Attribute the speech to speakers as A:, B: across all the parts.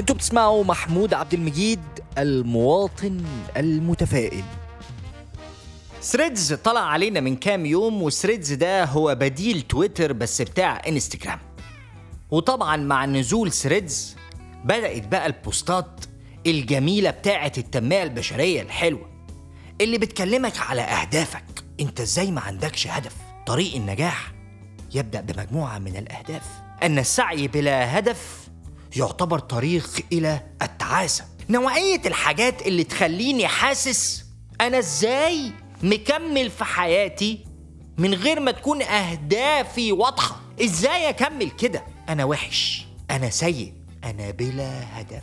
A: أنتوا بتسمعوا محمود عبد المجيد المواطن المتفائل. Threads طلع علينا من كام يوم و Threads ده هو بديل تويتر بس بتاع انستجرام. وطبعا مع نزول Threads بدأت بقى البوستات الجميلة بتاعة التنمية البشرية الحلوة اللي بتكلمك على أهدافك. أنت إزاي ما عندكش هدف؟ طريق النجاح يبدأ بمجموعة من الأهداف. أن السعي بلا هدف يعتبر طريق إلى التعاسة. نوعية الحاجات اللي تخليني حاسس أنا إزاي مكمل في حياتي من غير ما تكون أهدافي واضحة. إزاي أكمل كده؟ أنا وحش أنا سيء أنا بلا هدف.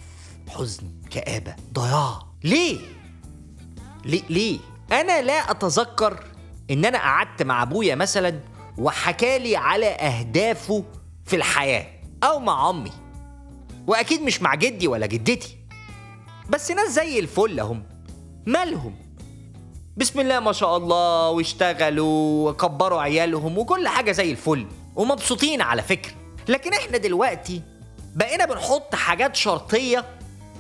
A: حزن كآبة ضياع. ليه؟ ليه؟ ليه؟ أنا لا أتذكر إن أنا قعدت مع أبويا مثلا وحكالي على أهدافه في الحياة أو مع أمي. وأكيد مش مع جدي ولا جدتي. بس ناس زي الفل هم. مالهم؟ بسم الله ما شاء الله واشتغلوا وكبروا عيالهم وكل حاجة زي الفل ومبسوطين على فكرة. لكن إحنا دلوقتي بقينا بنحط حاجات شرطية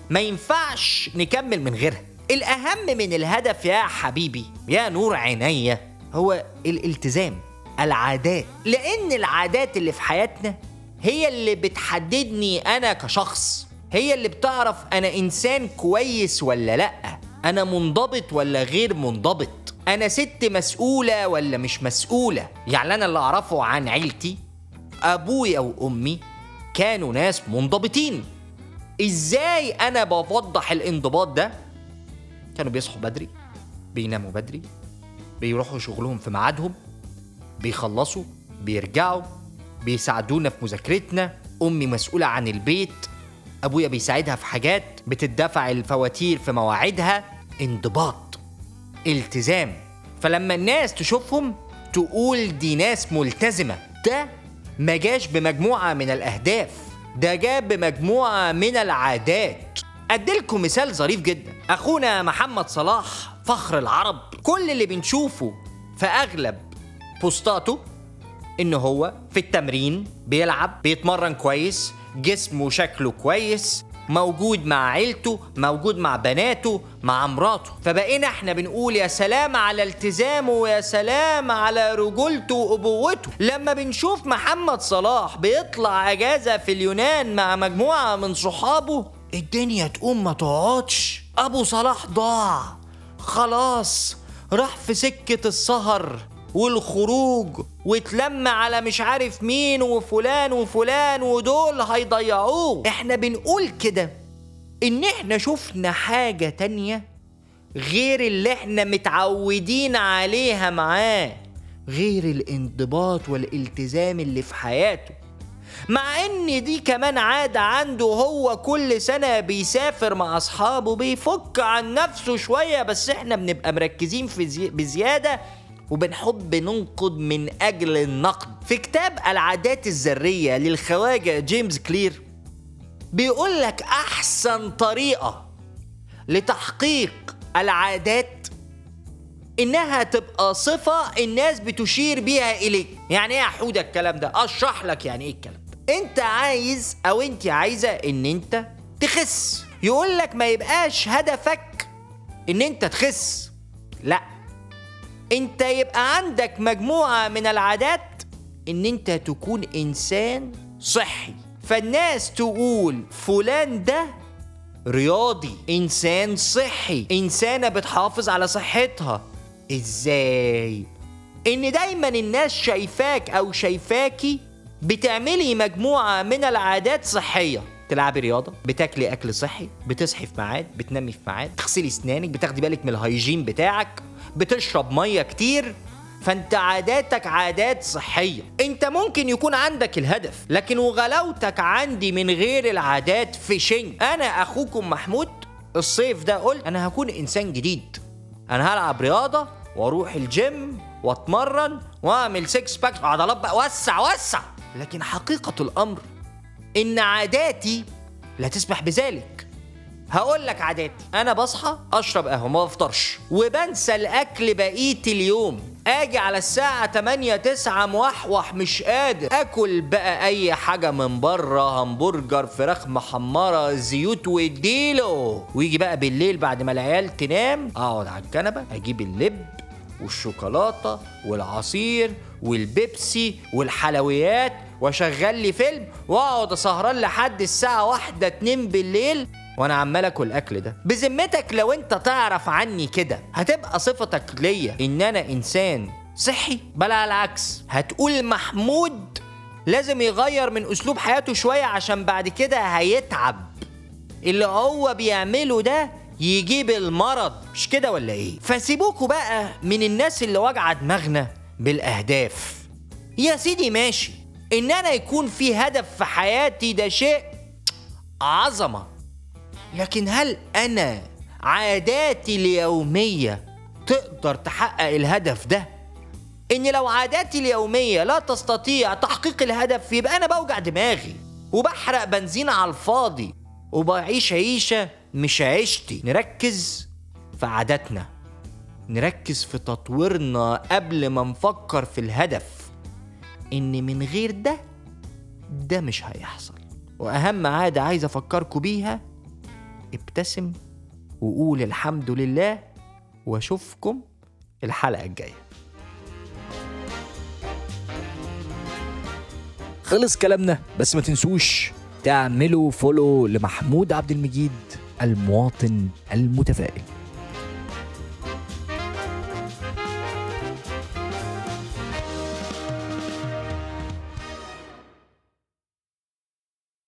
A: ما ينفعش نكمل من غيرها. الأهم من الهدف يا حبيبي يا نور عينيا هو الالتزام العادات. لأن العادات اللي في حياتنا هي اللي بتحددني أنا كشخص. هي اللي بتعرف أنا إنسان كويس ولا لأ. أنا منضبط ولا غير منضبط. أنا ست مسؤولة ولا مش مسؤولة. يعني أنا اللي أعرفه عن عيلتي أبويا وأمي كانوا ناس منضبطين. إزاي أنا بوضح الانضباط ده؟ كانوا بيصحوا بدري بيناموا بدري بيروحوا شغلهم في ميعادهم بيخلصوا بيرجعوا بيساعدونا في مذاكرتنا. أمي مسؤولة عن البيت. أبويا بيساعدها في حاجات بتدفع الفواتير في مواعيدها. انضباط. التزام. فلما الناس تشوفهم تقول دي ناس ملتزمة. ده ما جاش بمجموعة من الأهداف. ده جاب بمجموعة من العادات. اديلكم مثال ظريف جدا. أخونا محمد صلاح فخر العرب. كل اللي بنشوفه في أغلب بوستاته إن هو في التمرين بيلعب بيتمرن كويس جسمه شكله كويس موجود مع عيلته موجود مع بناته مع مراته. فبقينا إحنا بنقول يا سلام على التزامه ويا سلام على رجولته وابوته لما بنشوف محمد صلاح بيطلع أجازة في اليونان مع مجموعة من صحابه الدنيا تقوم ما تقعدش. أبو صلاح ضاع. خلاص راح في سكة السهر. والخروج واتلم على مش عارف مين وفلان وفلان ودول هيضيعوه. إحنا بنقول كده إن إحنا شفنا حاجة تانية غير اللي إحنا متعودين عليها معاه غير الانضباط والالتزام اللي في حياته. مع إن دي كمان عادة عنده هو كل سنة بيسافر مع أصحابه بيفك عن نفسه شوية بس إحنا بنبقى مركزين في زي... بزيادة وبنحب ننقد من أجل النقد. في كتاب العادات الذرية للخواجة جيمس كلير بيقول لك أحسن طريقة لتحقيق العادات إنها تبقى صفة الناس بتشير بيها إليك. يعني إيه يا حودة الكلام ده؟ أشرح لك يعني إيه الكلام ده. أنت عايز أو أنت عايزة إن أنت تخس. يقول لك ما يبقاش هدفك إن أنت تخس. لأ. انت يبقى عندك مجموعة من العادات ان انت تكون انسان صحي. فالناس تقول فلان ده رياضي انسان صحي انسانة بتحافظ على صحتها. إزاي؟ ان دايما الناس شايفاك أو شايفاكي بتعملي مجموعة من العادات صحية. تلعبي رياضة بتاكلي أكل صحي بتصحي في ميعاد بتنامي في ميعاد تغسلي أسنانك بتاخدي بالك من الهيجين بتاعك. بتشرب مية كتير فانت عاداتك عادات صحية. انت ممكن يكون عندك الهدف لكن وغلاوتك عندي من غير العادات في شيء أنا أخوكم محمود الصيف ده قلت أنا هكون إنسان جديد. أنا هلعب رياضة وأروح الجيم وأتمرن وأعمل six pack عضلات بقى وسع وسع. لكن حقيقة الأمر إن عاداتي لا تسمح بذلك. هقول لك عاداتي أنا بصحى أشرب قهوة ما بفطرش. وبنسى الأكل بقية اليوم. آجي على الساعة 8 9 موحوح مش قادر. آكل بقى أي حاجة من بره همبرجر فراخ محمرة زيوت واديله ويجي بقى بالليل بعد ما العيال تنام أقعد على الكنبة أجيب اللب والشوكولاتة والعصير والبيبسي والحلويات وأشغل لي فيلم وأقعد أسهران لحد الساعة واحدة اتنين بالليل. وأنا عمال اكل الاكل ده. بذمتك لو انت تعرف عني كده هتبقى صفتك ليا ان أنا انسان صحي؟ بل على العكس هتقول محمود لازم يغير من اسلوب حياته شوية عشان بعد كده هيتعب. اللي هو بيعمله ده يجيب المرض. مش كده ولا إيه؟ فسيبوكوا بقى من الناس اللي واجعه دماغنا بالأهداف. يا سيدي ماشي. إن أنا يكون في هدف في حياتي ده شيء عظمة. لكن هل أنا عاداتي اليومية تقدر تحقق الهدف ده؟ إن لو عاداتي اليومية لا تستطيع تحقيق الهدف يبقى أنا بوجع دماغي وبحرق بنزين على الفاضي وبعيش عيشة مش عيشتي. نركز في عاداتنا. نركز في تطويرنا قبل ما نفكر في الهدف. إن من غير ده ده مش هيحصل. وأهم عادة عايز افكركم بيها ابتسم وقول الحمد لله واشوفكم الحلقة الجاية. خلص كلامنا بس ما تنسوش تعملوا فولو لمحمود عبد المجيد المواطن المتفائل.